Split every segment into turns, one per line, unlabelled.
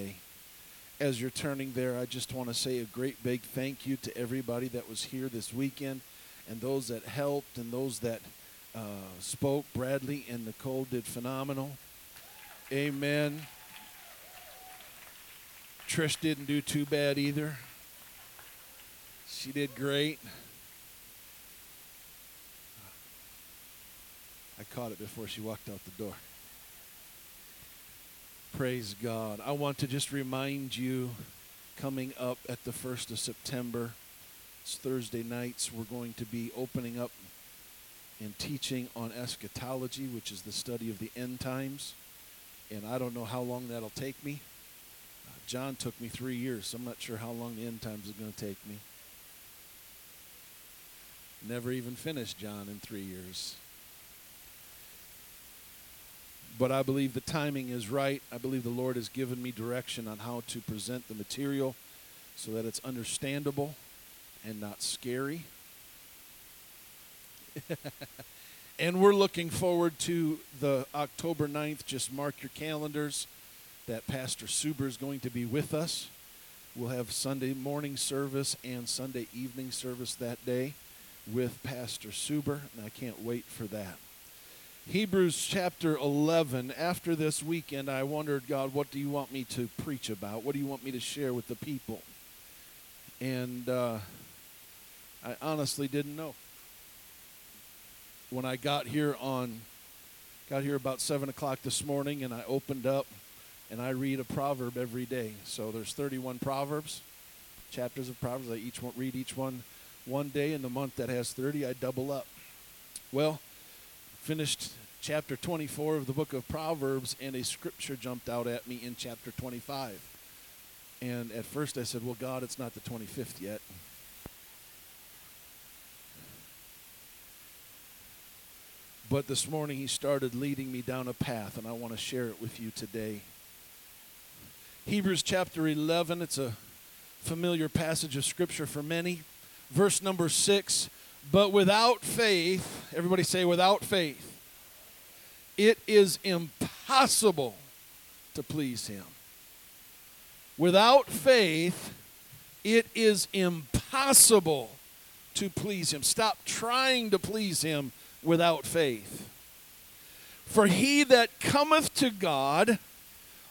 today. As you're turning there, I just want to say a great big thank you to everybody that was here this weekend and those that helped and those that uh, spoke. Bradley and Nicole did phenomenal. Amen. Trish didn't do too bad either. She did great. I caught it before she walked out the door. Praise God. I want to just remind you coming up at the 1st of September, it's Thursday nights, we're going to be opening up and teaching on eschatology, which is the study of the end times. And I don't know how long that'll take me. Uh, John took me three years, so I'm not sure how long the end times is going to take me. Never even finished John in three years. But I believe the timing is right. I believe the Lord has given me direction on how to present the material so that it's understandable and not scary. and we're looking forward to the October 9th. Just mark your calendars that Pastor Suber is going to be with us. We'll have Sunday morning service and Sunday evening service that day with Pastor Suber, and I can't wait for that. Hebrews chapter 11. After this weekend, I wondered, God, what do you want me to preach about? What do you want me to share with the people? And uh, I honestly didn't know. When I got here on, got here about seven o'clock this morning, and I opened up, and I read a proverb every day. So there's 31 proverbs, chapters of proverbs. I each one, read each one one day in the month that has 30. I double up. Well, finished chapter 24 of the book of Proverbs, and a scripture jumped out at me in chapter 25. And at first I said, Well, God, it's not the 25th yet. But this morning he started leading me down a path, and I want to share it with you today. Hebrews chapter 11, it's a familiar passage of scripture for many. Verse number 6 But without faith, everybody say, without faith, it is impossible to please Him. Without faith, it is impossible to please Him. Stop trying to please Him without faith. For he that cometh to God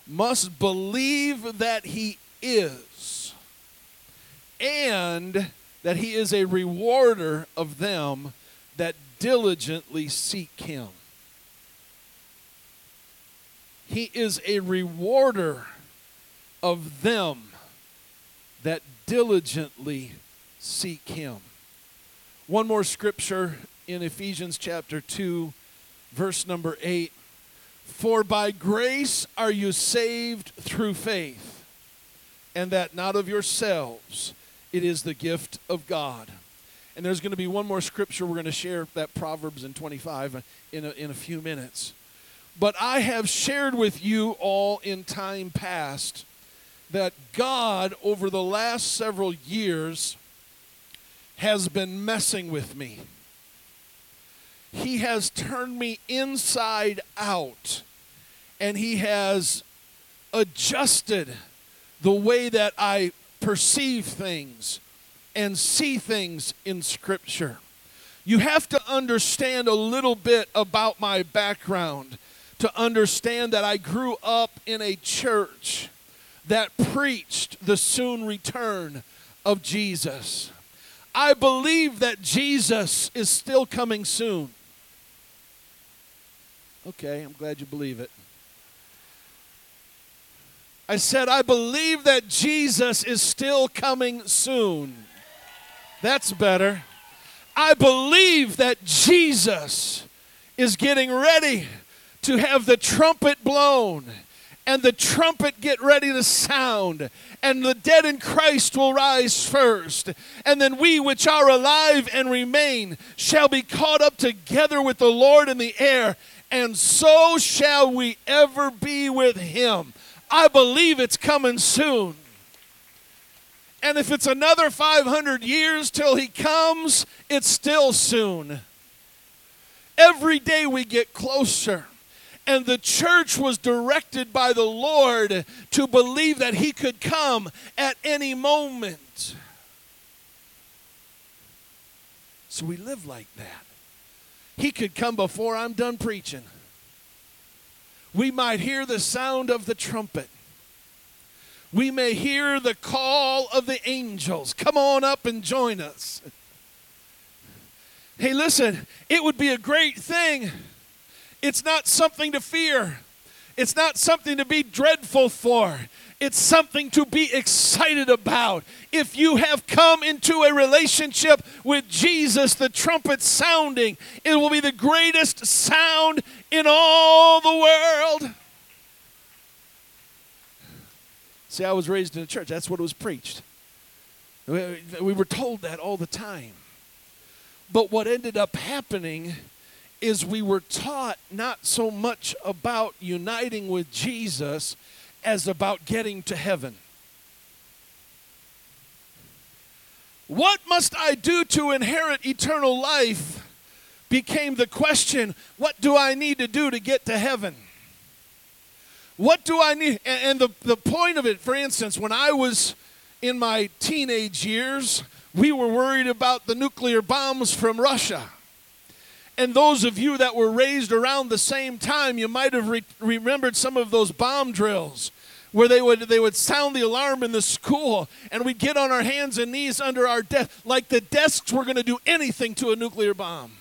must believe that He is, and that He is a rewarder of them that diligently seek Him. He is a rewarder of them that diligently seek Him. One more scripture in Ephesians chapter 2, verse number 8. For by grace are you saved through faith, and that not of yourselves, it is the gift of God. And there's going to be one more scripture we're going to share, that Proverbs in 25, in a, in a few minutes. But I have shared with you all in time past that God, over the last several years, has been messing with me. He has turned me inside out, and He has adjusted the way that I perceive things and see things in Scripture. You have to understand a little bit about my background to understand that I grew up in a church that preached the soon return of Jesus. I believe that Jesus is still coming soon. Okay, I'm glad you believe it. I said, I believe that Jesus is still coming soon. That's better. I believe that Jesus is getting ready to have the trumpet blown and the trumpet get ready to sound, and the dead in Christ will rise first. And then we which are alive and remain shall be caught up together with the Lord in the air, and so shall we ever be with him. I believe it's coming soon. And if it's another 500 years till he comes, it's still soon. Every day we get closer. And the church was directed by the Lord to believe that he could come at any moment. So we live like that. He could come before I'm done preaching. We might hear the sound of the trumpet. We may hear the call of the angels. Come on up and join us. Hey, listen, it would be a great thing. It's not something to fear, it's not something to be dreadful for. It's something to be excited about. If you have come into a relationship with Jesus, the trumpet sounding, it will be the greatest sound in all the world. See, I was raised in a church. That's what was preached. We were told that all the time. But what ended up happening is we were taught not so much about uniting with Jesus as about getting to heaven. What must I do to inherit eternal life? became the question what do I need to do to get to heaven? What do I need? And the, the point of it, for instance, when I was in my teenage years, we were worried about the nuclear bombs from Russia. And those of you that were raised around the same time, you might have re- remembered some of those bomb drills where they would they would sound the alarm in the school and we'd get on our hands and knees under our desk like the desks were going to do anything to a nuclear bomb.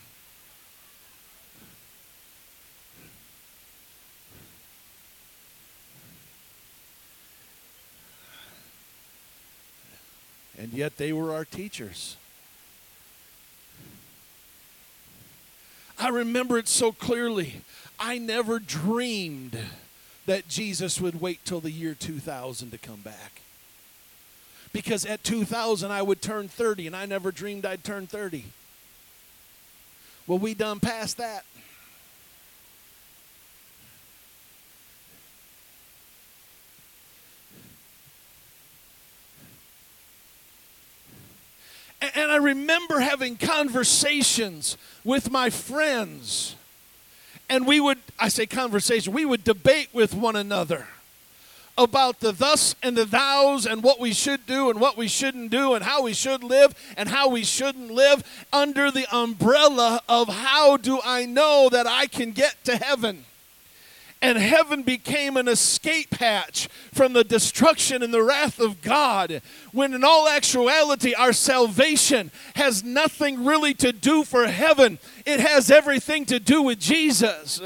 And yet they were our teachers. I remember it so clearly. I never dreamed that Jesus would wait till the year 2000 to come back. Because at 2000 I would turn 30 and I never dreamed I'd turn 30. Well, we done past that. And I remember having conversations with my friends. And we would, I say conversation, we would debate with one another about the thus and the thous and what we should do and what we shouldn't do and how we should live and how we shouldn't live under the umbrella of how do I know that I can get to heaven and heaven became an escape hatch from the destruction and the wrath of God, when in all actuality, our salvation has nothing really to do for heaven. It has everything to do with Jesus.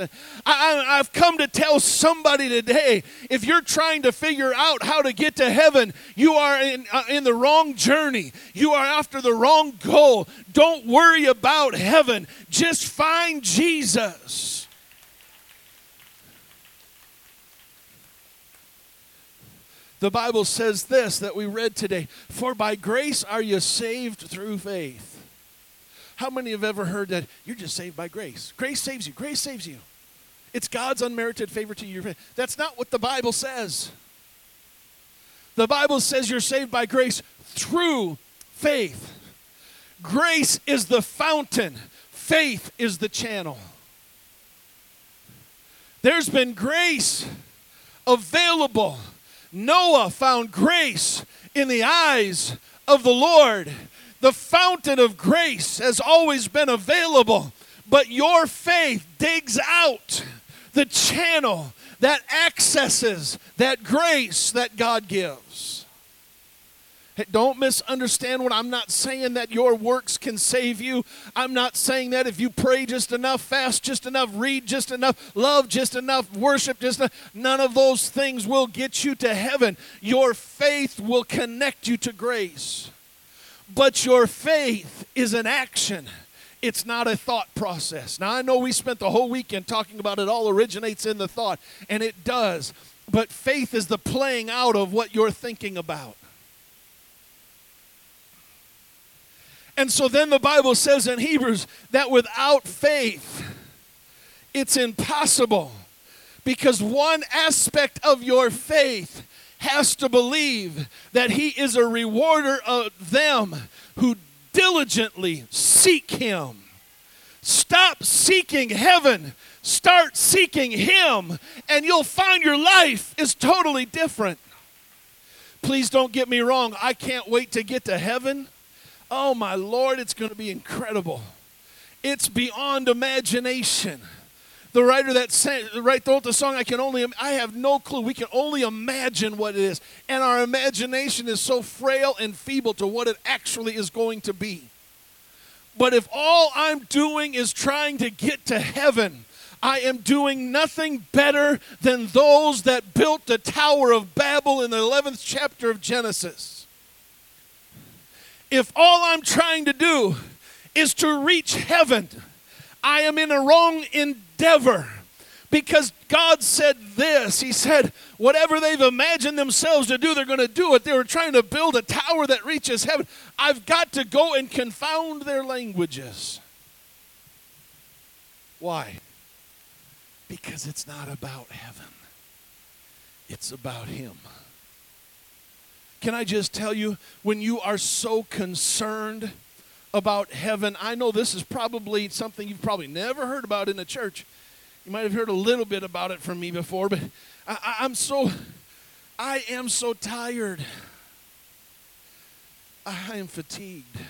I, have come to tell somebody today if you're trying to figure out how to get to heaven, you are in, uh, in the wrong journey. You are after the wrong goal. Don't worry about heaven, just find Jesus. The Bible says this that we read today For by grace are you saved through faith. How many have ever heard that you're just saved by grace? Grace saves you. Grace saves you. It's God's unmerited favor to you. That's not what the Bible says. The Bible says you're saved by grace through faith. Grace is the fountain, faith is the channel. There's been grace available Noah found grace in the eyes of the Lord. The fountain of grace has always been available, but your faith digs out the channel that accesses that grace that God gives. Don't misunderstand what I'm not saying that your works can save you. I'm not saying that if you pray just enough, fast just enough, read just enough, love just enough, worship just enough, none of those things will get you to heaven. Your faith will connect you to grace. But your faith is an action. It's not a thought process. Now, I know we spent the whole weekend talking about it all originates in the thought, and it does. But faith is the playing out of what you're thinking about. And so then the Bible says in Hebrews that without faith, it's impossible. Because one aspect of your faith has to believe that He is a rewarder of them who diligently seek Him. Stop seeking heaven Start seeking Him, and you'll find your life is totally different. Please don't get me wrong. I can't wait to get to heaven. Oh, my Lord, it's going to be incredible. It's beyond imagination. The writer that sang, wrote the song, I can only, I have no clue. We can only imagine what it is. And our imagination is so frail and feeble to what it actually is going to be. But if all I'm doing is trying to get to heaven, I am doing nothing better than those that built the Tower of Babel in the 11th chapter of Genesis. If all I'm trying to do is to reach heaven, I am in a wrong endeavor. Because God said this. He said, whatever they've imagined themselves to do, they're going to do it. They were trying to build a tower that reaches heaven. I've got to go and confound their languages. Why? Because it's not about heaven, it's about Him. Can I just tell you, when you are so concerned about heaven, I know this is probably something you've probably never heard about in the church. You might have heard a little bit about it from me before, but I, am so, I am so tired. I am fatigued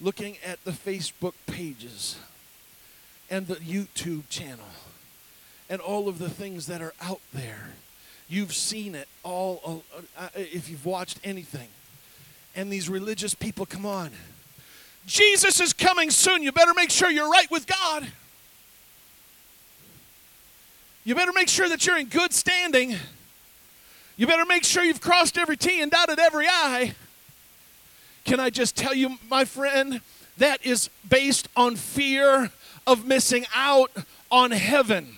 looking at the Facebook pages and the YouTube channel and all of the things that are out there. You've seen it all uh, uh, if you've watched anything. And these religious people, come on. Jesus is coming soon. You better make sure you're right with God. You better make sure that you're in good standing. You better make sure you've crossed every T and dotted every I. Can I just tell you, my friend, that is based on fear of missing out on heaven.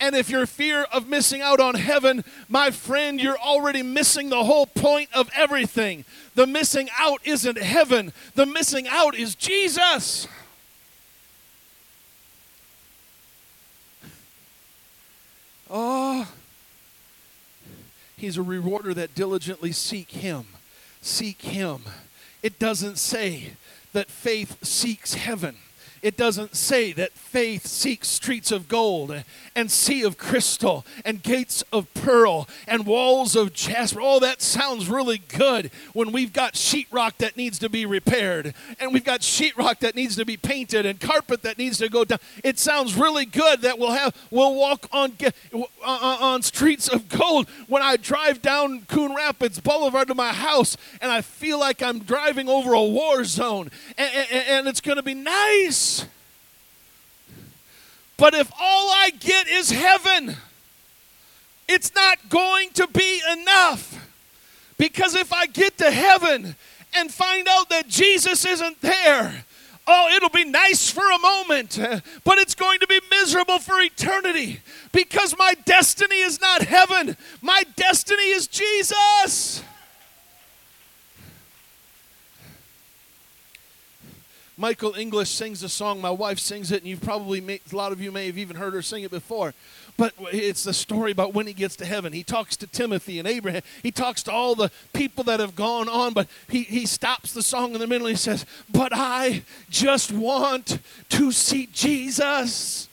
And if you're fear of missing out on heaven, my friend, you're already missing the whole point of everything. The missing out isn't heaven, the missing out is Jesus. Oh, he's a rewarder that diligently seek him. Seek him. It doesn't say that faith seeks heaven it doesn't say that faith seeks streets of gold and sea of crystal and gates of pearl and walls of jasper. Oh, that sounds really good when we've got sheetrock that needs to be repaired and we've got sheetrock that needs to be painted and carpet that needs to go down. It sounds really good that we'll have we'll walk on on streets of gold when I drive down Coon Rapids Boulevard to my house and I feel like I'm driving over a war zone and, and, and it's going to be nice. But if all I get is heaven, it's not going to be enough. Because if I get to heaven and find out that Jesus isn't there, oh, it'll be nice for a moment, but it's going to be miserable for eternity because my destiny is not heaven, my destiny is Jesus. Michael English sings a song. My wife sings it, and you've probably, made, a lot of you may have even heard her sing it before. But it's the story about when he gets to heaven. He talks to Timothy and Abraham. He talks to all the people that have gone on, but he, he stops the song in the middle and he says, But I just want to see Jesus.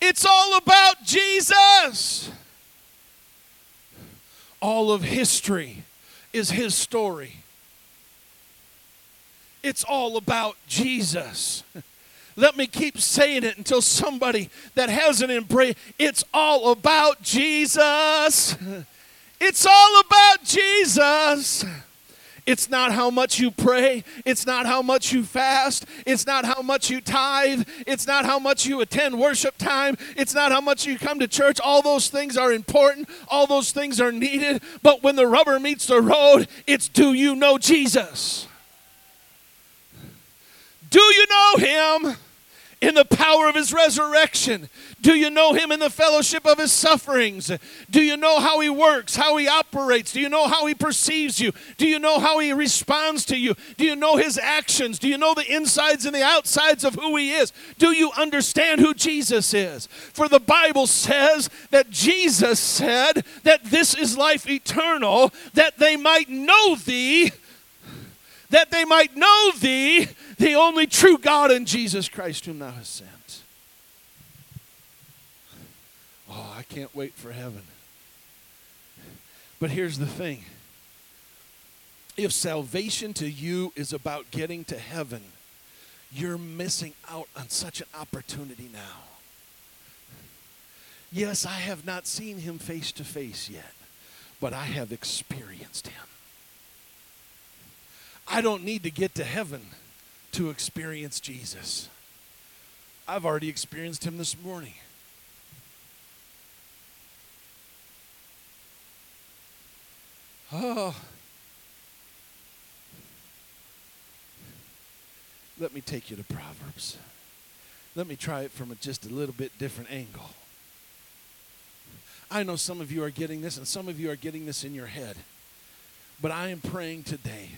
It's all about Jesus. All of history is his story. It's all about Jesus. Let me keep saying it until somebody that hasn't embraced it's all about Jesus. It's all about Jesus. It's not how much you pray. It's not how much you fast. It's not how much you tithe. It's not how much you attend worship time. It's not how much you come to church. All those things are important. All those things are needed. But when the rubber meets the road, it's do you know Jesus? Do you know him in the power of his resurrection? Do you know him in the fellowship of his sufferings? Do you know how he works, how he operates? Do you know how he perceives you? Do you know how he responds to you? Do you know his actions? Do you know the insides and the outsides of who he is? Do you understand who Jesus is? For the Bible says that Jesus said that this is life eternal, that they might know thee that they might know thee, the only true God in Jesus Christ, whom thou hast sent. Oh, I can't wait for heaven. But here's the thing if salvation to you is about getting to heaven, you're missing out on such an opportunity now. Yes, I have not seen him face to face yet, but I have experienced him. I don't need to get to heaven to experience Jesus. I've already experienced him this morning. Oh. Let me take you to Proverbs. Let me try it from a, just a little bit different angle. I know some of you are getting this, and some of you are getting this in your head. But I am praying today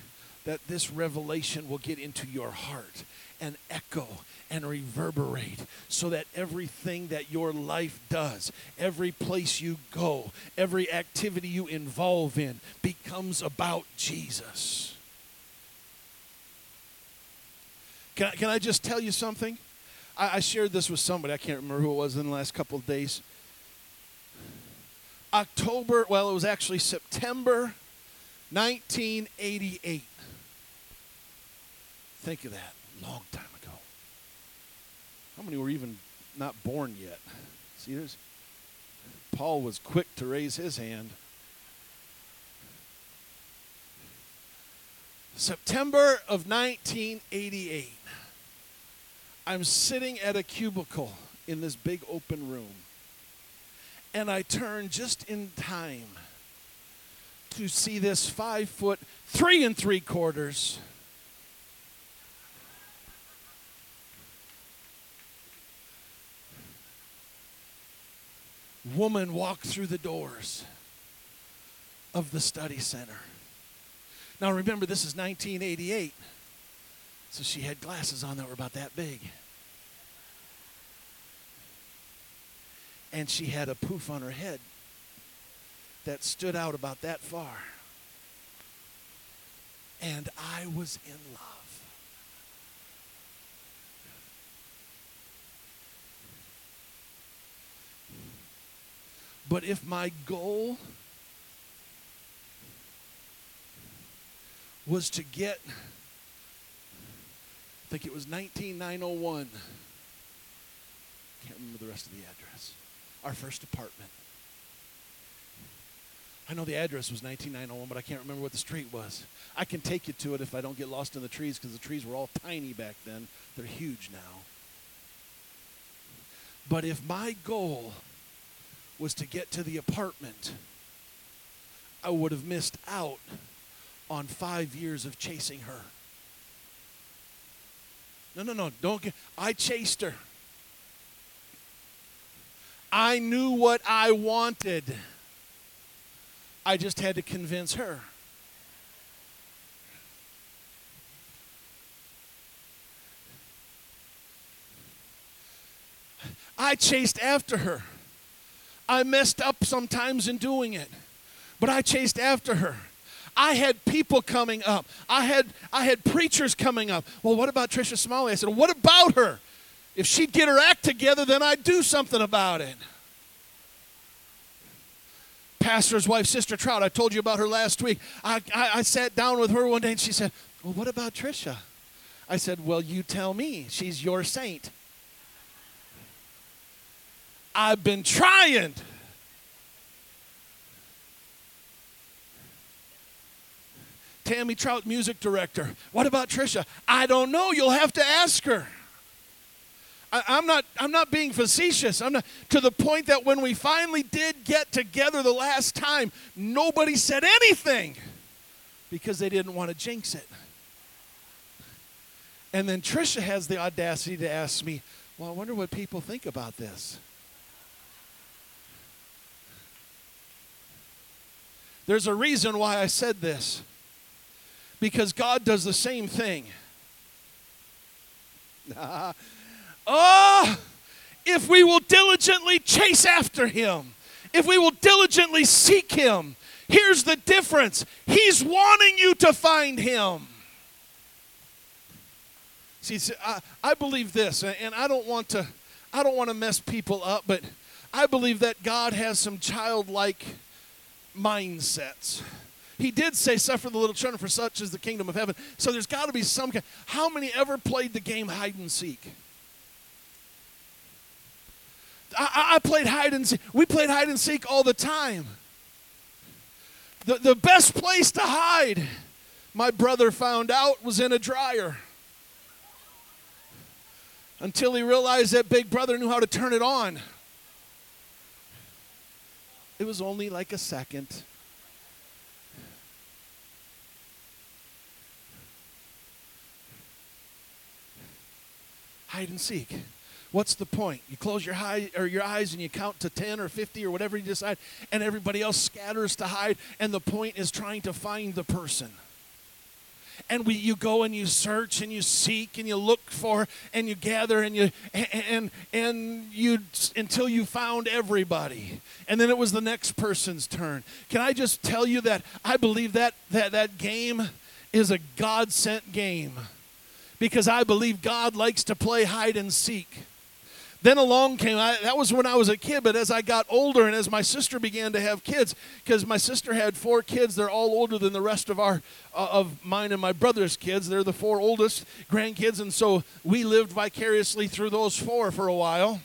that this revelation will get into your heart and echo and reverberate so that everything that your life does, every place you go, every activity you involve in becomes about Jesus. Can I, can I just tell you something? I, I shared this with somebody. I can't remember who it was in the last couple of days. October, well, it was actually September 1988. Think of that. Long time ago. How many were even not born yet? See, there's Paul was quick to raise his hand. September of 1988. I'm sitting at a cubicle in this big open room. And I turn just in time to see this five foot, three and three quarters. Woman walk through the doors of the study center. Now remember, this is 1988. So she had glasses on that were about that big. And she had a poof on her head that stood out about that far. And I was in love. But if my goal was to get, I think it was 19901. Can't remember the rest of the address. Our first apartment. I know the address was 19901, but I can't remember what the street was. I can take you to it if I don't get lost in the trees because the trees were all tiny back then. They're huge now. But if my goal was to get to the apartment, I would have missed out on five years of chasing her. No, no, no, don't get. I chased her. I knew what I wanted. I just had to convince her. I chased after her. I messed up sometimes in doing it, but I chased after her. I had people coming up. I had I had preachers coming up. Well, what about Trisha Smalley? I said, what about her? If she'd get her act together, then I'd do something about it. Pastor's wife, Sister Trout, I told you about her last week. I, I, I sat down with her one day and she said, Well, what about Trisha? I said, Well, you tell me. She's your saint. I've been trying. Tammy Trout, music director. What about Trisha? I don't know. You'll have to ask her. I, am not. I'm not being facetious. I'm not to the point that when we finally did get together the last time, nobody said anything because they didn't want to jinx it. And then Trisha has the audacity to ask me, "Well, I wonder what people think about this." There's a reason why I said this because God does the same thing. oh, if we will diligently chase after Him, if we will diligently seek Him, here's the difference He's wanting you to find Him. See, I, I believe this, and I don't want to, I don't want to mess people up, but I believe that God has some childlike mindsets. He did say, Suffer the little children, for such is the kingdom of heaven. So there's got to be some kind. How many ever played the game hide and seek? I, I played hide and seek. We played hide and seek all the time. The, the best place to hide, my brother found out, was in a dryer. Until he realized that big brother knew how to turn it on. It was only like a second. Hide and seek. What's the point? You close your, high, or your eyes and you count to 10 or 50 or whatever you decide, and everybody else scatters to hide, and the point is trying to find the person. And we, you go and you search and you seek and you look for and you gather and you and and you until you found everybody. And then it was the next person's turn. Can I just tell you that I believe that that that game is a God sent game because I believe God likes to play hide and seek. Then along came, I, that was when I was a kid, but as I got older and as my sister began to have kids, because my sister had four kids, they're all older than the rest of our, uh, of mine and my brother's kids. They're the four oldest grandkids, and so we lived vicariously through those four for a while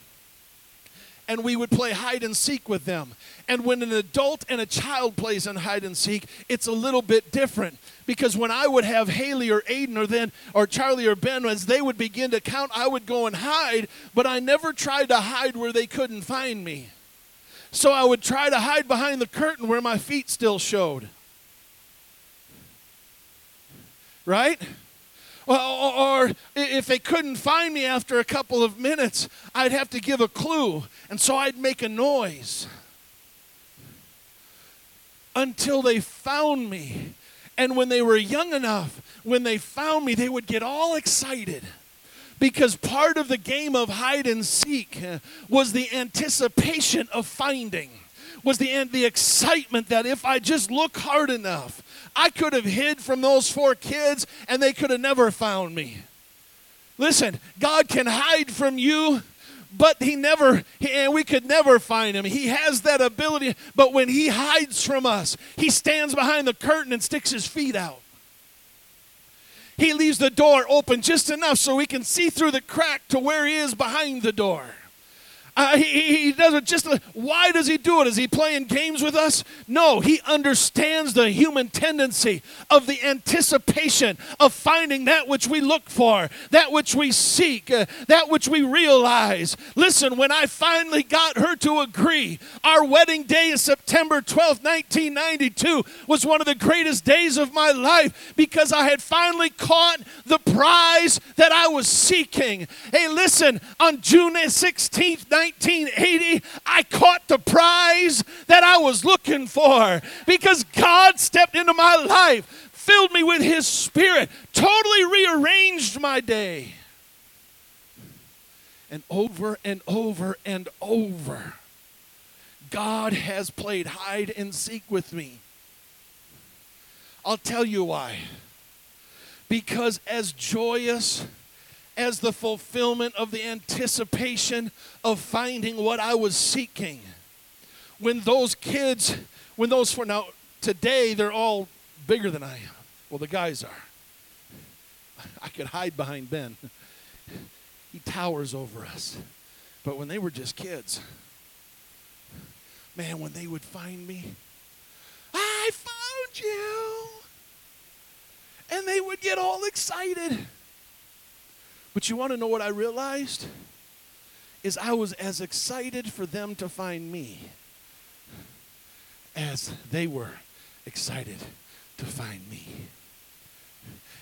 and we would play hide and seek with them. And when an adult and a child plays in hide and seek, it's a little bit different because when I would have Haley or Aiden or then or Charlie or Ben as they would begin to count, I would go and hide, but I never tried to hide where they couldn't find me. So I would try to hide behind the curtain where my feet still showed. Right? Or, if they couldn't find me after a couple of minutes, I'd have to give a clue. And so I'd make a noise until they found me. And when they were young enough, when they found me, they would get all excited because part of the game of hide and seek uh, was the anticipation of finding was the, the excitement that if I just look hard enough, I could have hid from those four kids and they could have never found me. Listen, God can hide from you, but he never, and we could never find him. He has that ability, but when he hides from us, he stands behind the curtain and sticks his feet out. He leaves the door open just enough so we can see through the crack to where he is behind the door. Uh, he, he does it just. Why does he do it? Is he playing games with us? No, he understands the human tendency of the anticipation of finding that which we look for, that which we seek, uh, that which we realize. Listen, when I finally got her to agree, our wedding day is September 12th, 1992, was one of the greatest days of my life because I had finally caught the prize that I was seeking. Hey, listen, on June 16th, 1980, I caught the prize that I was looking for because God stepped into my life, filled me with His Spirit, totally rearranged my day. And over and over and over, God has played hide and seek with me. I'll tell you why. Because as joyous as the fulfillment of the anticipation of finding what I was seeking. When those kids, when those for now, today they're all bigger than I am. Well, the guys are. I could hide behind Ben. He towers over us. But when they were just kids, man, when they would find me, I found you. And they would get all excited. But you want to know what I realized? Is I was as excited for them to find me as they were excited to find me.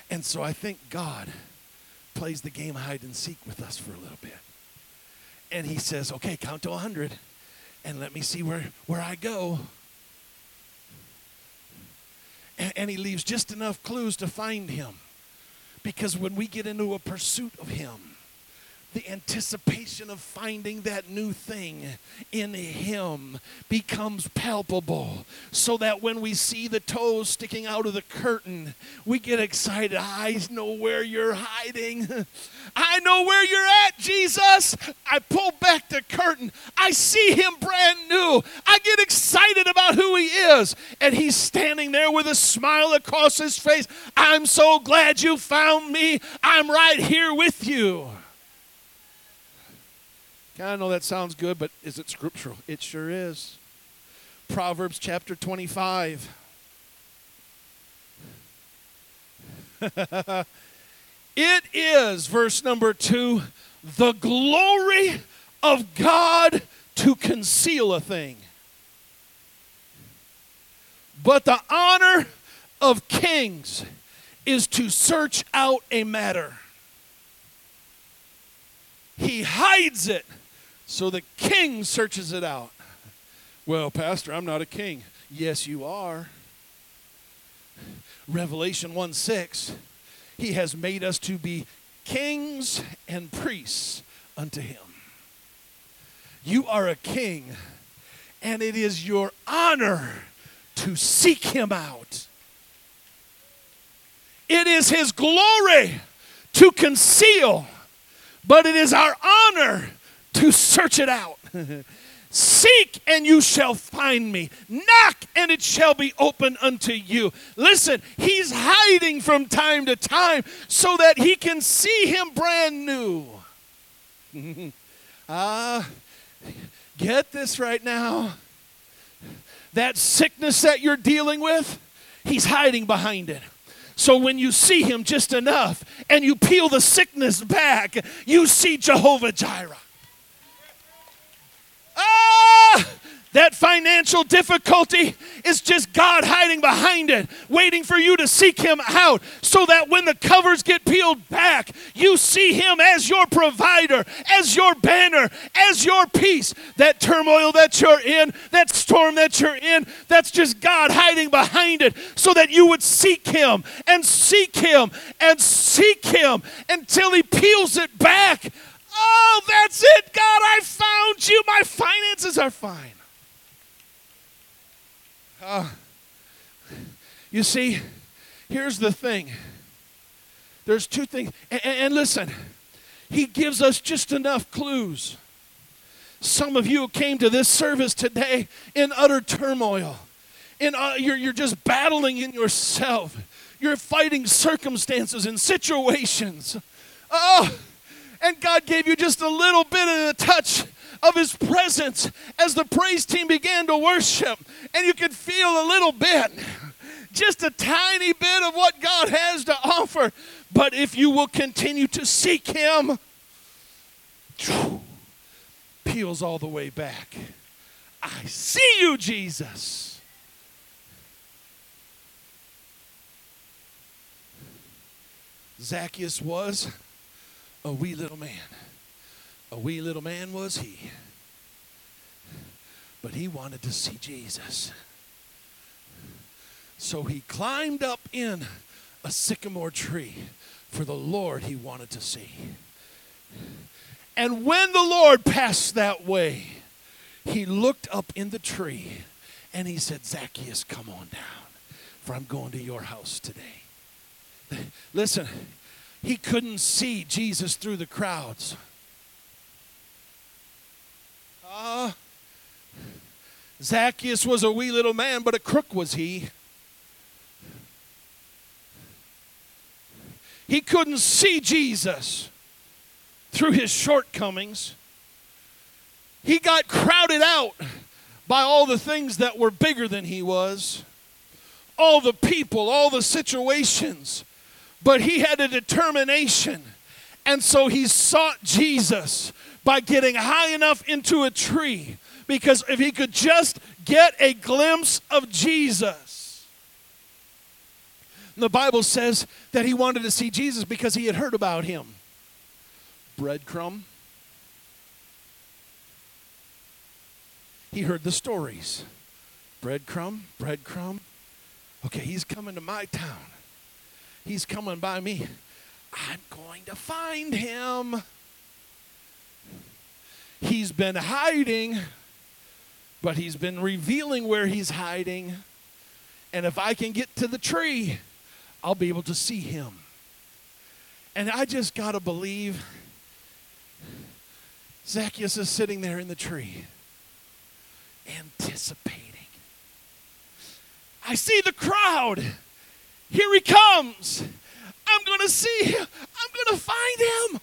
And so I think God plays the game hide and seek with us for a little bit. And he says, okay, count to 100 and let me see where, where I go. And, and he leaves just enough clues to find him. Because when we get into a pursuit of Him, the anticipation of finding that new thing in Him becomes palpable so that when we see the toes sticking out of the curtain, we get excited. I know where you're hiding. I know where you're at, Jesus. I pull back the curtain. I see Him brand new. I get excited about who He is. And He's standing there with a smile across His face. I'm so glad you found me. I'm right here with you. I know that sounds good, but is it scriptural? It sure is. Proverbs chapter 25. it is, verse number two, the glory of God to conceal a thing, but the honor of kings is to search out a matter. He hides it so the king searches it out. Well, Pastor, I'm not a king. Yes, you are. Revelation 1 6, he has made us to be kings and priests unto him. You are a king, and it is your honor to seek him out. It is his glory to conceal, but it is our honor to search it out. Seek and you shall find me. Knock and it shall be open unto you. Listen, he's hiding from time to time so that he can see him brand new. Ah, uh, get this right now. That sickness that you're dealing with, he's hiding behind it. So when you see him just enough and you peel the sickness back, you see Jehovah Jireh. Ah! That financial difficulty is just God hiding behind it, waiting for you to seek Him out so that when the covers get peeled back, you see Him as your provider, as your banner, as your peace. That turmoil that you're in, that storm that you're in, that's just God hiding behind it so that you would seek Him and seek Him and seek Him until He peels it back Oh, that's it, God, I found you. My finances are fine. Uh, you see, here's the thing there's two things. And, and, listen, he gives us just enough clues. Some of you came to this service today in utter turmoil. In, uh, you're, you're just battling in yourself. You're fighting circumstances and situations. Oh, and God gave you just a little bit of the touch of his presence as the praise team began to worship. And you could feel a little bit, just a tiny bit of what God has to offer. But if you will continue to seek him, peels all the way back. I see you, Jesus. Zacchaeus was a wee little man. A wee little man was he. But he wanted to see Jesus. So he climbed up in a sycamore tree for the Lord he wanted to see. And when the Lord passed that way, he looked up in the tree and he said, Zacchaeus, come on down, for I'm going to your house today. Listen, he couldn't see Jesus through the crowds. Ah, uh, Zacchaeus was a wee little man, but a crook was he. He couldn't see Jesus through his shortcomings. He got crowded out by all the things that were bigger than he was, all the people, all the situations. But he had a determination. And so he sought Jesus by getting high enough into a tree. Because if he could just get a glimpse of Jesus. the Bible says that he wanted to see Jesus because he had heard about him. Breadcrumb. He heard the stories. Breadcrumb, breadcrumb. Okay, he's coming to my town. He's coming by me. I'm going to find him. He's been hiding, but he's been revealing where he's hiding. And if I can get to the tree, I'll be able to see him. And I just got to believe Zacchaeus is sitting there in the tree, anticipating. I see the crowd. Here he comes. I'm going to see him. I'm going to find him.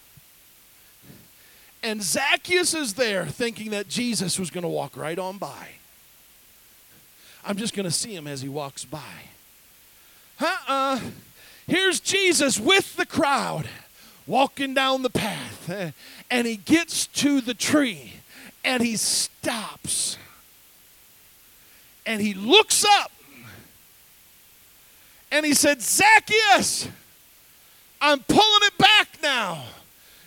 And Zacchaeus is there thinking that Jesus was going to walk right on by. I'm just going to see him as he walks by. Uh uh Here's Jesus with the crowd walking down the path. And he gets to the tree and he stops. And he looks up and he said, Zacchaeus, I'm pulling it back now.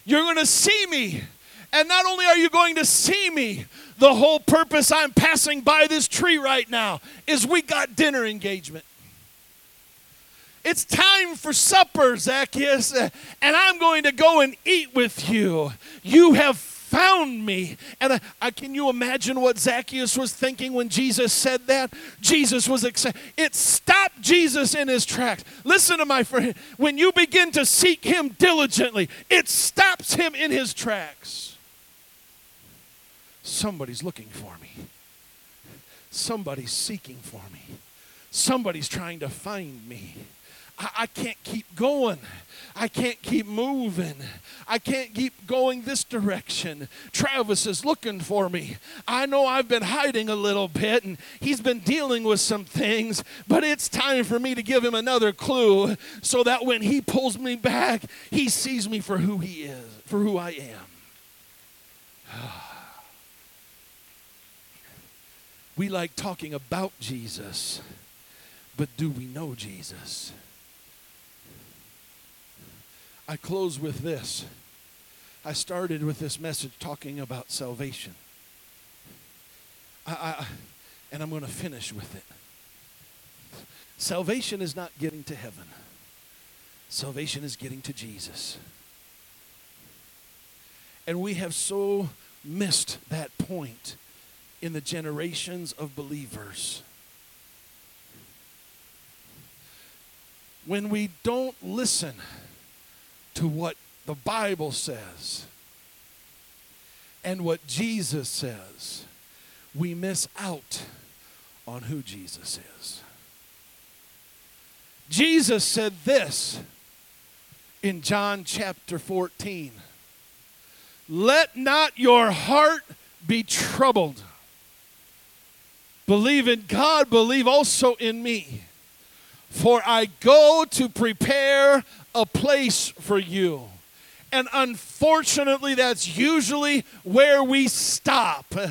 You're going to see me. And not only are you going to see me, the whole purpose I'm passing by this tree right now is we got dinner engagement. It's time for supper, Zacchaeus, and I'm going to go and eat with you. You have found me. And I, I, can you imagine what Zacchaeus was thinking when Jesus said that? Jesus was excited. It stopped Jesus in his tracks. Listen to my friend. When you begin to seek him diligently, it stops him in his tracks. Somebody's looking for me. Somebody's seeking for me. Somebody's trying to find me. I, I can't keep going. I can't keep moving. I can't keep going this direction. Travis is looking for me. I know I've been hiding a little bit and he's been dealing with some things, but it's time for me to give him another clue so that when he pulls me back, he sees me for who he is, for who I am. We like talking about Jesus, but do we know Jesus? I close with this. I started with this message talking about salvation. I, I, and I'm going to finish with it. Salvation is not getting to heaven, salvation is getting to Jesus. And we have so missed that point in the generations of believers. When we don't listen, to what the Bible says and what Jesus says, we miss out on who Jesus is. Jesus said this in John chapter 14 Let not your heart be troubled. Believe in God, believe also in me. For I go to prepare a place for you. And unfortunately, that's usually where we stop.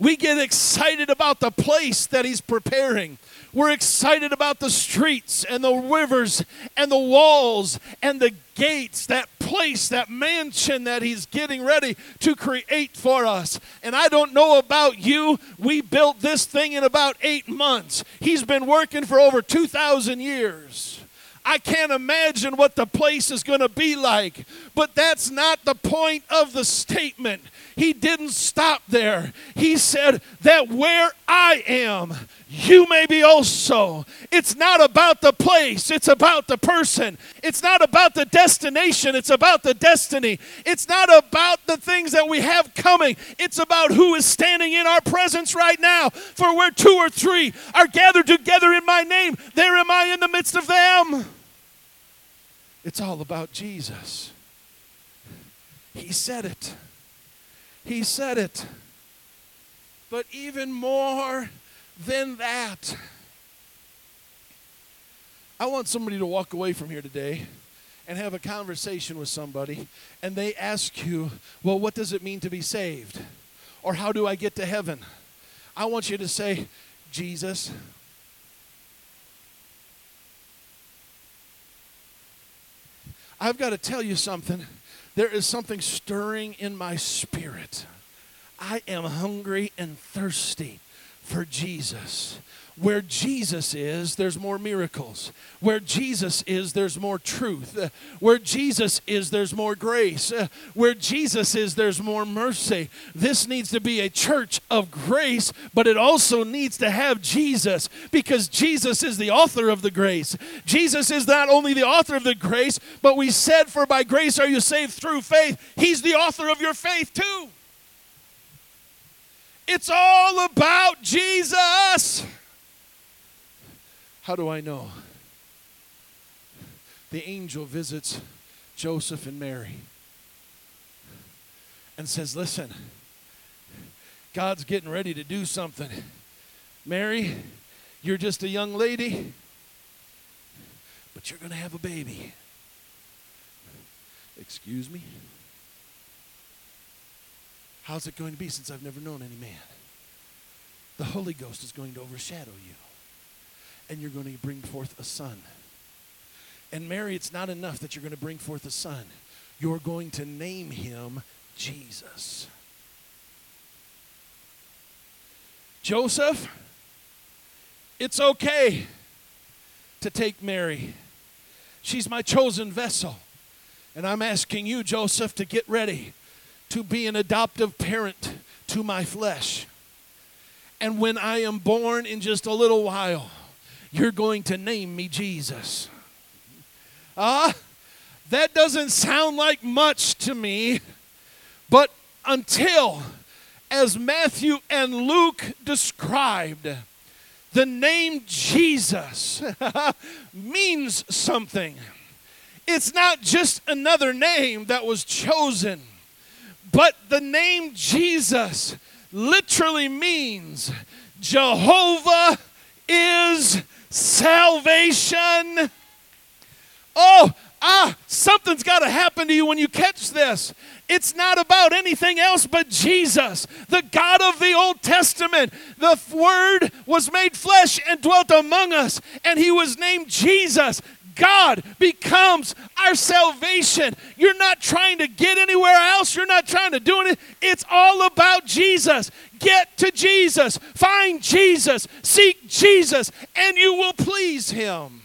We get excited about the place that He's preparing. We're excited about the streets and the rivers and the walls and the gates, that place, that mansion that He's getting ready to create for us. And I don't know about you, we built this thing in about eight months. He's been working for over 2,000 years. I can't imagine what the place is going to be like. But that's not the point of the statement. He didn't stop there. He said that where I am, you may be also. It's not about the place, it's about the person. It's not about the destination, it's about the destiny. It's not about the things that we have coming, it's about who is standing in our presence right now. For where two or three are gathered together in my name, there am I in the midst of them. It's all about Jesus. He said it. He said it. But even more than that, I want somebody to walk away from here today and have a conversation with somebody, and they ask you, Well, what does it mean to be saved? Or how do I get to heaven? I want you to say, Jesus. I've got to tell you something. There is something stirring in my spirit. I am hungry and thirsty for Jesus. Where Jesus is, there's more miracles. Where Jesus is, there's more truth. Where Jesus is, there's more grace. Where Jesus is, there's more mercy. This needs to be a church of grace, but it also needs to have Jesus because Jesus is the author of the grace. Jesus is not only the author of the grace, but we said, For by grace are you saved through faith. He's the author of your faith too. It's all about Jesus. How do I know? The angel visits Joseph and Mary and says, Listen, God's getting ready to do something. Mary, you're just a young lady, but you're going to have a baby. Excuse me? How's it going to be since I've never known any man? The Holy Ghost is going to overshadow you, and you're going to bring forth a son. And Mary, it's not enough that you're going to bring forth a son, you're going to name him Jesus. Joseph, it's okay to take Mary. She's my chosen vessel. And I'm asking you, Joseph, to get ready to be an adoptive parent to my flesh. And when I am born in just a little while, you're going to name me Jesus. Ah, uh, that doesn't sound like much to me, but until, as Matthew and Luke described, the name Jesus means something. It's not just another name that was chosen, but the name Jesus literally means Jehovah is salvation. Oh, ah, something's got to happen to you when you catch this. It's not about anything else but Jesus, the God of the Old Testament. The Word was made flesh and dwelt among us, and He was named Jesus. God becomes our salvation. You're not trying to get anywhere else. You're not trying to do anything. It's all about Jesus. Get to Jesus. Find Jesus. Seek Jesus, and you will please Him.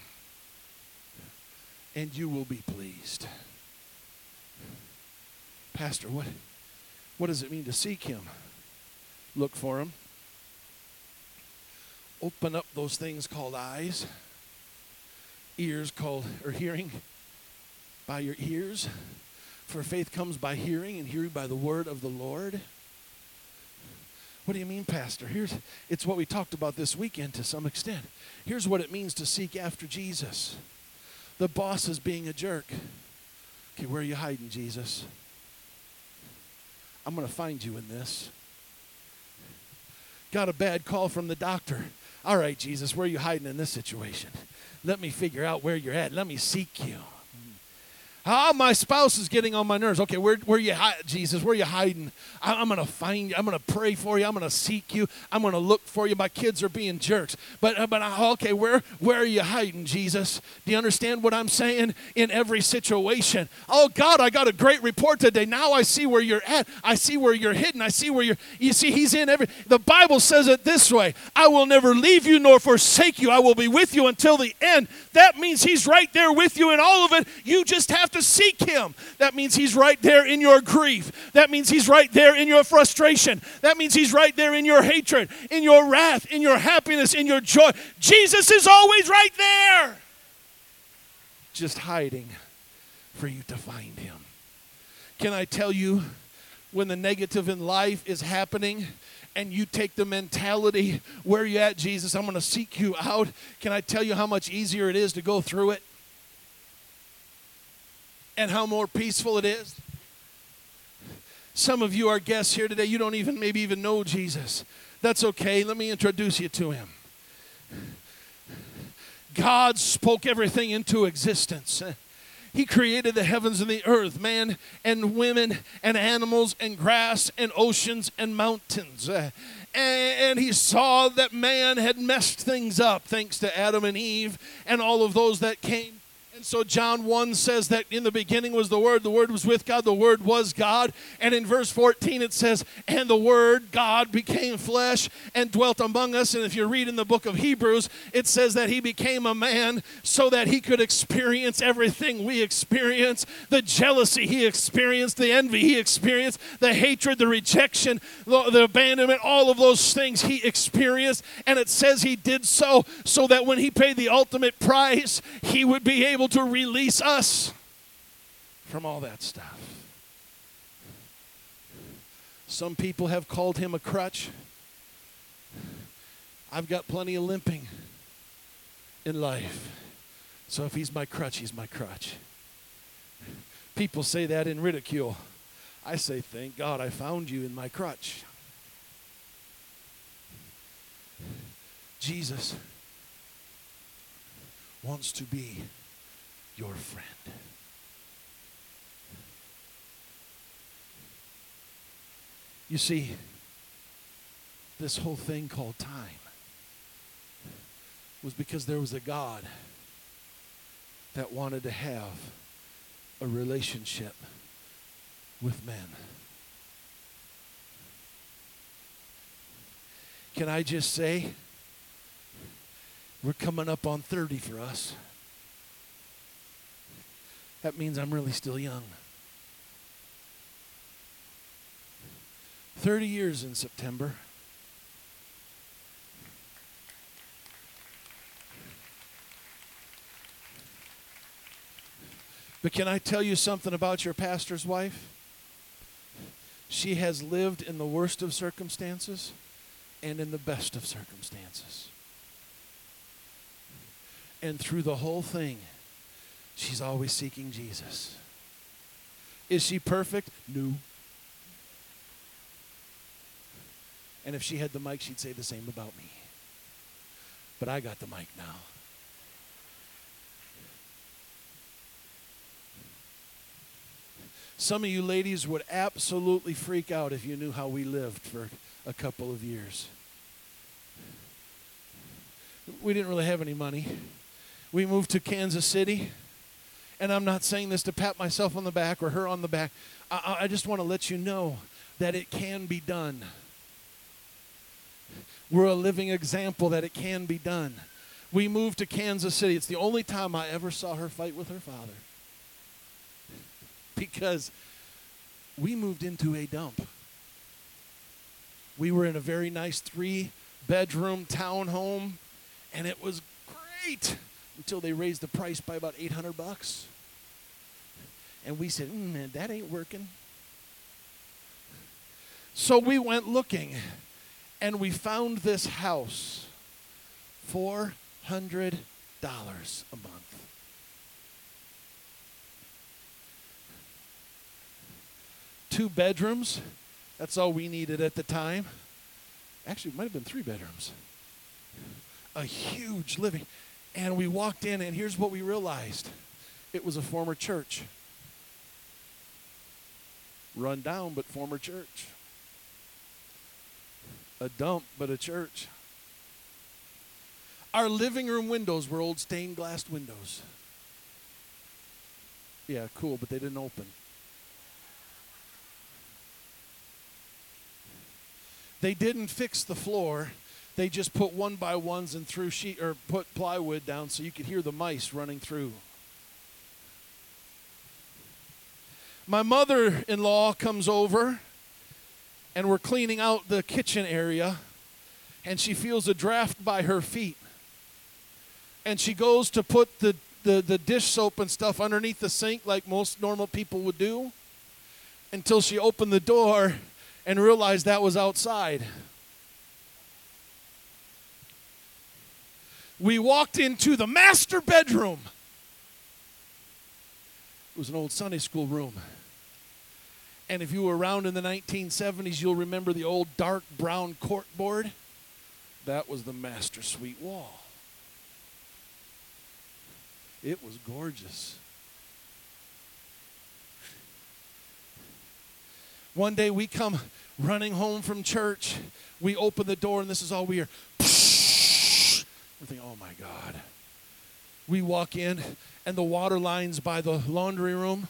And you will be pleased. Pastor, what, what does it mean to seek Him? Look for Him. Open up those things called eyes ears called, or hearing by your ears. For faith comes by hearing, and hearing by the word of the Lord. What do you mean, Pastor? Here's it's what we talked about this weekend to some extent. Here's what it means to seek after Jesus. The boss is being a jerk. Okay, where are you hiding, Jesus? I'm going to find you in this. Got a bad call from the doctor. All right, Jesus, where are you hiding in this situation? Let me figure out where you're at. Let me seek you. Ah, my spouse is getting on my nerves. Okay, where, where you Jesus? Where are you hiding? I, am going to find you. I'm going to pray for you. I'm going to seek you. I'm going to look for you. My kids are being jerks. But, uh, but okay, where, where are you hiding, Jesus? Do you understand what I'm saying? In every situation. Oh, God, I got a great report today. Now I see where you're at. I see where you're hidden. I see where you're, you see, He's in every, the Bible says it this way I will never leave you nor forsake you. I will be with you until the end. That means He's right there with you in all of it. You just have to seek Him. That means He's right there in your grief. That means He's right there in your frustration. That means He's right there in your hatred, in your wrath, in your happiness, in your joy. Jesus is always right there, just hiding for you to find Him. Can I tell you, when the negative in life is happening, and you take the mentality, where you at, Jesus? I'm going to seek you out. Can I tell you how much easier it is to go through it? And how more peaceful it is. Some of you are guests here today, you don't even maybe even know Jesus. That's okay. Let me introduce you to him. God spoke everything into existence. He created the heavens and the earth, man and women and animals and grass and oceans and mountains. And he saw that man had messed things up thanks to Adam and Eve and all of those that came And so John 1 says that in the beginning was the Word, the Word was with God, the Word was God. And in verse 14 it says, And the Word, God, became flesh and dwelt among us. And if you read in the book of Hebrews, it says that He became a man so that He could experience everything we experience the jealousy He experienced, the envy He experienced, the hatred, the rejection, the, the abandonment, all of those things He experienced. And it says He did so so that when He paid the ultimate price, He would be able able to release us from all that stuff. Some people have called him a crutch. I've got plenty of limping in life. So if he's my crutch, he's my crutch. People say that in ridicule. I say, thank God I found you in my crutch. Jesus wants to be your friend. You see, this whole thing called time was because there was a God that wanted to have a relationship with men. Can I just say, we're coming up on 30 for us that means I'm really still young. 30 years in September. But can I tell you something about your pastor's wife? She has lived in the worst of circumstances and in the best of circumstances. And through the whole thing, She's always seeking Jesus. Is she perfect? No. And if she had the mic, she'd say the same about me. But I got the mic now. Some of you ladies would absolutely freak out if you knew how we lived for a couple of years. We didn't really have any money. We moved to Kansas City and I'm not saying this to pat myself on the back or her on the back. I, I just want to let you know that it can be done. We're a living example that it can be done. We moved to Kansas City. It's the only time I ever saw her fight with her father. Because we moved into a dump. We were in a very nice three bedroom townhome, and it was great until they raised the price by about 800 bucks. And we said, mm, that ain't working. So we went looking and we found this house $400 a month. Two bedrooms. That's all we needed at the time. Actually, it might have been three bedrooms. A huge living. And we walked in, and here's what we realized it was a former church. Run down, but former church. A dump, but a church. Our living room windows were old stained glass windows. Yeah, cool, but they didn't open. They didn't fix the floor they just put one by ones and threw sheet or put plywood down so you could hear the mice running through. My mother in law comes over and we're cleaning out the kitchen area and she feels a draft by her feet. And she goes to put the, the, the dish soap and stuff underneath the sink like most normal people would do until she opened the door and realized that was outside. We walked into the master bedroom. It was an old Sunday school room. And if you were around in the 1970s, you'll remember the old dark brown corkboard. That was the master suite wall. It was gorgeous. One day we come running home from church. We open the door, and this is all we hear. We're thinking, oh my God. We walk in, and the water lines by the laundry room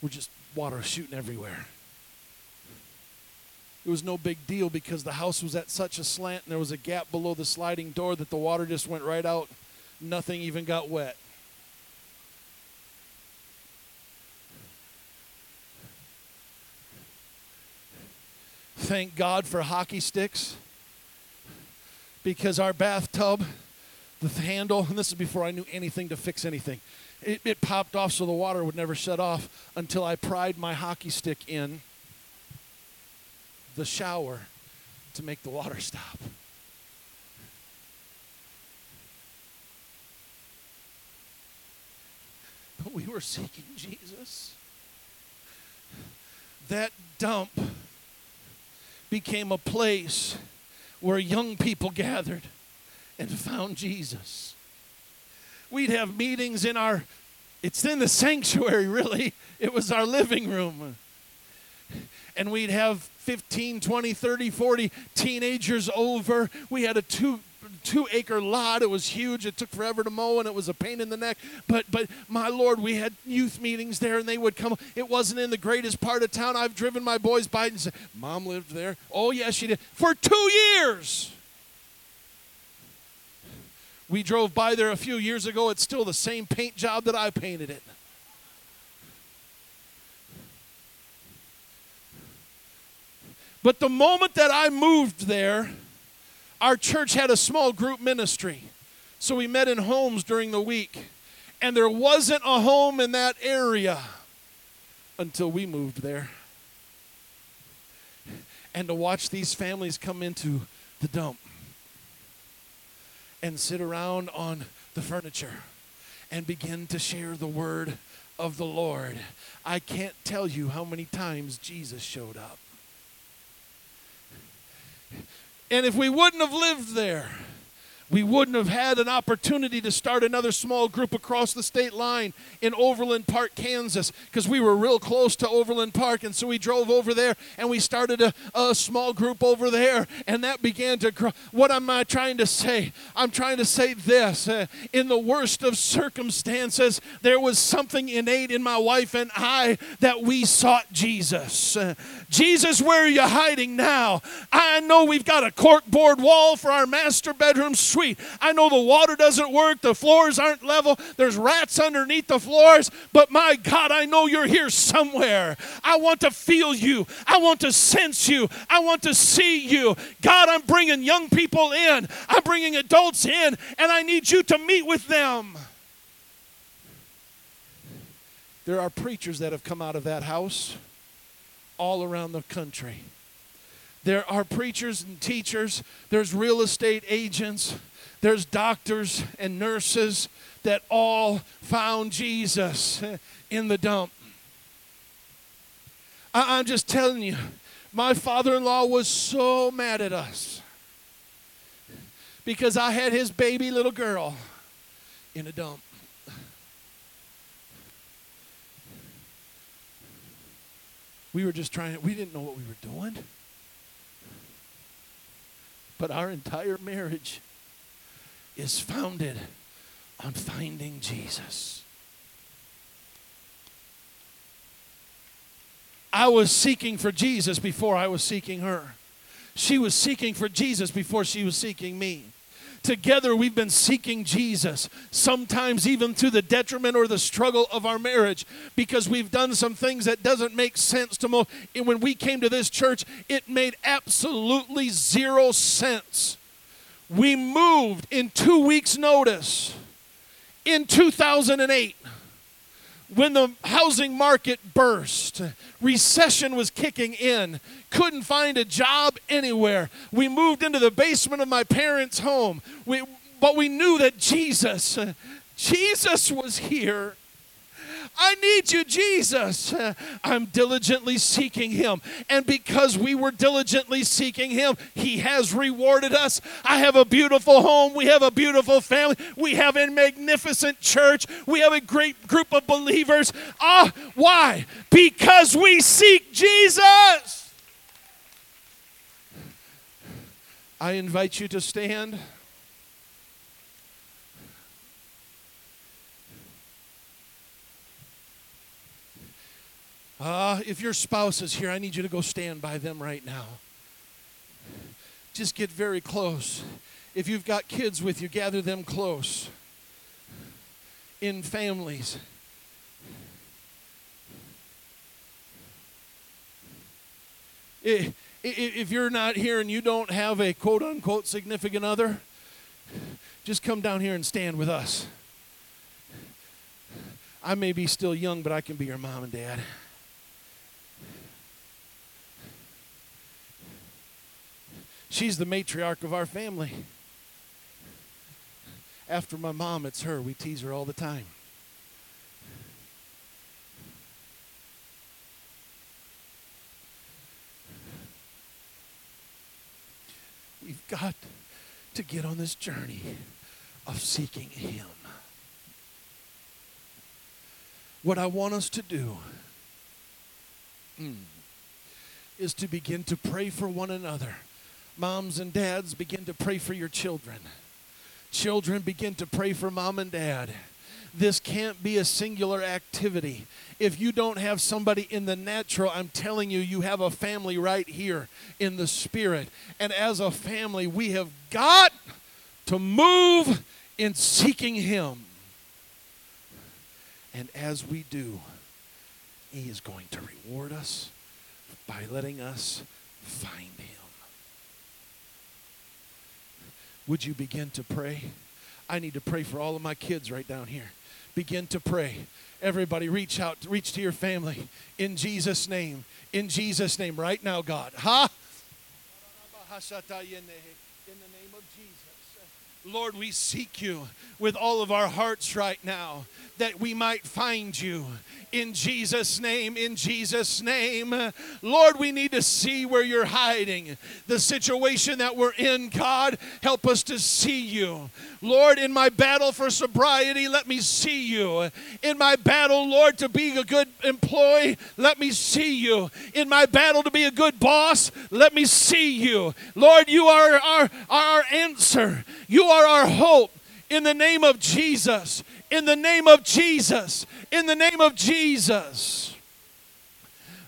were just water shooting everywhere. It was no big deal because the house was at such a slant and there was a gap below the sliding door that the water just went right out. Nothing even got wet. Thank God for hockey sticks because our bathtub, the handle, and this is before I knew anything to fix anything, it, it popped off so the water would never shut off until I pried my hockey stick in the shower to make the water stop. But we were seeking Jesus. That dump became a place where young people gathered and found Jesus. We'd have meetings in our, it's in the sanctuary, really. It was our living room. And we'd have 15, 20, 30, 40 teenagers over. We had a two two acre lot. It was huge. It took forever to mow and it was a pain in the neck. But but my Lord, we had youth meetings there and they would come. It wasn't in the greatest part of town. I've driven my boys by and said, Mom lived there. Oh yes, she did. For two years. We drove by there a few years ago. It's still the same paint job that I painted it. But the moment that I moved there, our church had a small group ministry. So we met in homes during the week. And there wasn't a home in that area until we moved there. And to watch these families come into the dump and sit around on the furniture and begin to share the word of the Lord. I can't tell you how many times Jesus showed up. And if we wouldn't have lived there, we wouldn't have had an opportunity to start another small group across the state line in Overland Park, Kansas, because we were real close to Overland Park. And so we drove over there and we started a, a small group over there, and that began to grow. What am I trying to say? I'm trying to say this uh, in the worst of circumstances, there was something innate in my wife and I that we sought Jesus. Uh, Jesus, where are you hiding now? I know we've got a corkboard wall for our master bedroom suite sweet. I know the water doesn't work, the floors aren't level, there's rats underneath the floors, but my God, I know you're here somewhere. I want to feel you, I want to sense you, I want to see you. God, I'm bringing young people in, I'm bringing adults in, and I need you to meet with them. There are preachers that have come out of that house all around the country. There are preachers and teachers, there's real estate agents, there's doctors and nurses that all found Jesus in the dump. I- am just telling you, my father in law was so mad at us because I had his baby little girl in a dump. We were just trying, we didn't know what we were doing. But our entire marriage is founded on finding Jesus. I was seeking for Jesus before I was seeking her. She was seeking for Jesus before she was seeking me. Together, we've been seeking Jesus, sometimes even to the detriment or the struggle of our marriage, because we've done some things that doesn't make sense to most. And when we came to this church, it made absolutely zero sense. We moved in two weeks' notice in 2008 when the housing market burst, recession was kicking in, couldn't find a job anywhere. We moved into the basement of my parents' home. We, but we knew that Jesus, Jesus was here. I need you, Jesus. I'm diligently seeking him. And because we were diligently seeking him, he has rewarded us. I have a beautiful home. We have a beautiful family. We have a magnificent church. We have a great group of believers. Ah, why? Because we seek Jesus. I invite you to stand. Uh, if your spouse is here, I need you to go stand by them right now. Just get very close. If you've got kids with you, gather them close in families. If you're not here and you don't have a quote unquote significant other, just come down here and stand with us. I may be still young, but I can be your mom and dad. She's the matriarch of our family. After my mom, it's her. We tease her all the time. We've got to get on this journey of seeking Him. What I want us to do mm, is to begin to pray for one another. Moms and dads, begin to pray for your children. Children, begin to pray for mom and dad. This can't be a singular activity. If you don't have somebody in the natural, I'm telling you, you have a family right here in the spirit. And as a family, we have got to move in seeking Him. And as we do, He is going to reward us by letting us find Him. Would you begin to pray? I need to pray for all of my kids right down here. Begin to pray. Everybody, reach out, reach to your family in Jesus' name. In Jesus' name, right now, God. Ha! In the name of Jesus. Lord, we seek you with all of our hearts right now that we might find you in Jesus' name, in Jesus' name. Lord, we need to see where you're hiding. The situation that we're in, God, help us to see you. Lord, in my battle for sobriety, let me see you. In my battle, Lord, to be a good employee, let me see you. In my battle to be a good boss, let me see you. Lord, you are our, our answer. You are our hope. In the name of Jesus, in the name of Jesus, in the name of Jesus.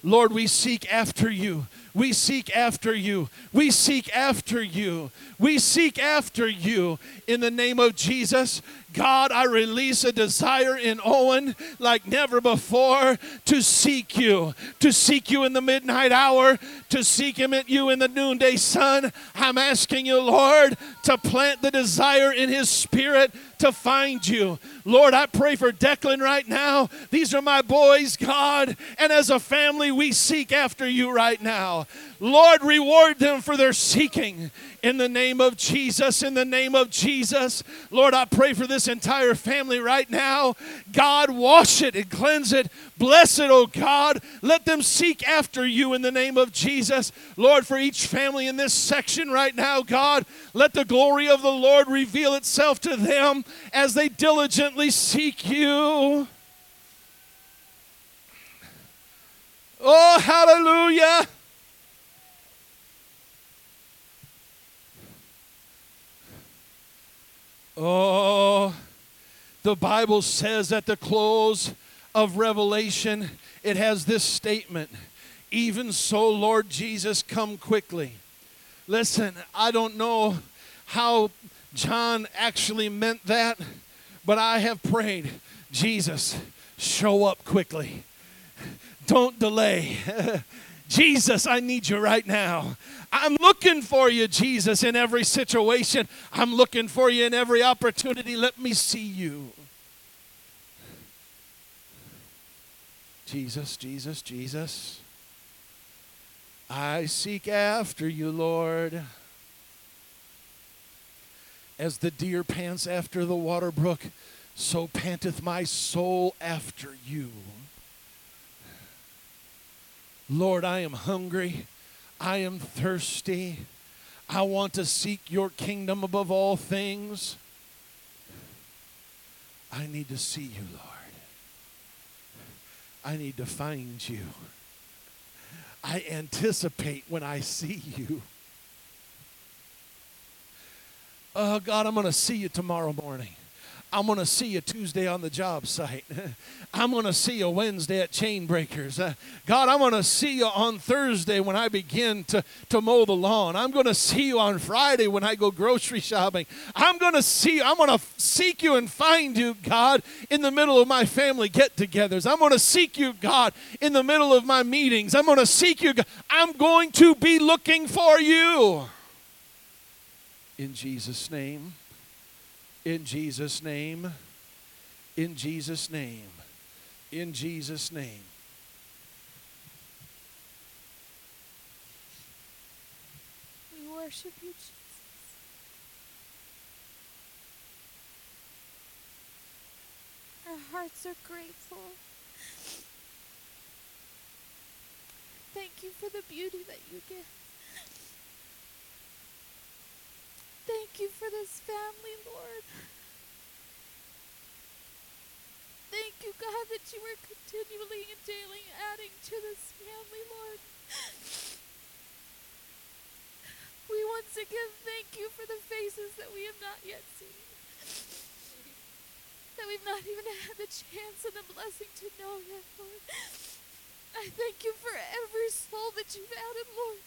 Lord, we seek after you. We seek after you. We seek after you. We seek after you in the name of Jesus. God, I release a desire in Owen like never before to seek you, to seek you in the midnight hour, to seek him at you in the noonday sun. I'm asking you, Lord, to plant the desire in his spirit to find you. Lord, I pray for Declan right now. These are my boys, God, and as a family, we seek after you right now. Lord, reward them for their seeking in the name of Jesus. In the name of Jesus. Lord, I pray for this entire family right now. God, wash it and cleanse it. Bless it, oh God. Let them seek after you in the name of Jesus. Lord, for each family in this section right now, God, let the glory of the Lord reveal itself to them as they diligently seek you. Oh, hallelujah. Oh, the Bible says at the close of Revelation, it has this statement Even so, Lord Jesus, come quickly. Listen, I don't know how John actually meant that, but I have prayed, Jesus, show up quickly. Don't delay. Jesus, I need you right now. I'm looking for you, Jesus, in every situation. I'm looking for you in every opportunity. Let me see you. Jesus, Jesus, Jesus. I seek after you, Lord. As the deer pants after the water brook, so panteth my soul after you. Lord, I am hungry. I am thirsty. I want to seek your kingdom above all things. I need to see you, Lord. I need to find you. I anticipate when I see you. Oh, God, I'm going to see you tomorrow morning. I'm going to see you Tuesday on the job site. I'm going to see you Wednesday at Chain Breakers. Uh, God, I'm going to see you on Thursday when I begin to, to mow the lawn. I'm going to see you on Friday when I go grocery shopping. I'm going to see I'm going to seek you and find you, God, in the middle of my family get-togethers. I'm going to seek you, God, in the middle of my meetings. I'm going to seek you. God. I'm going to be looking for you. In Jesus' name. In Jesus' name. In Jesus' name. In Jesus' name.
We worship you, Jesus. Our hearts are grateful. Thank you for the beauty that you give. Thank you for this family, Lord. Thank you, God, that you are continually and daily adding to this family, Lord. We once again thank you for the faces that we have not yet seen. That we've not even had the chance and the blessing to know yet, Lord. I thank you for every soul that you've added, Lord.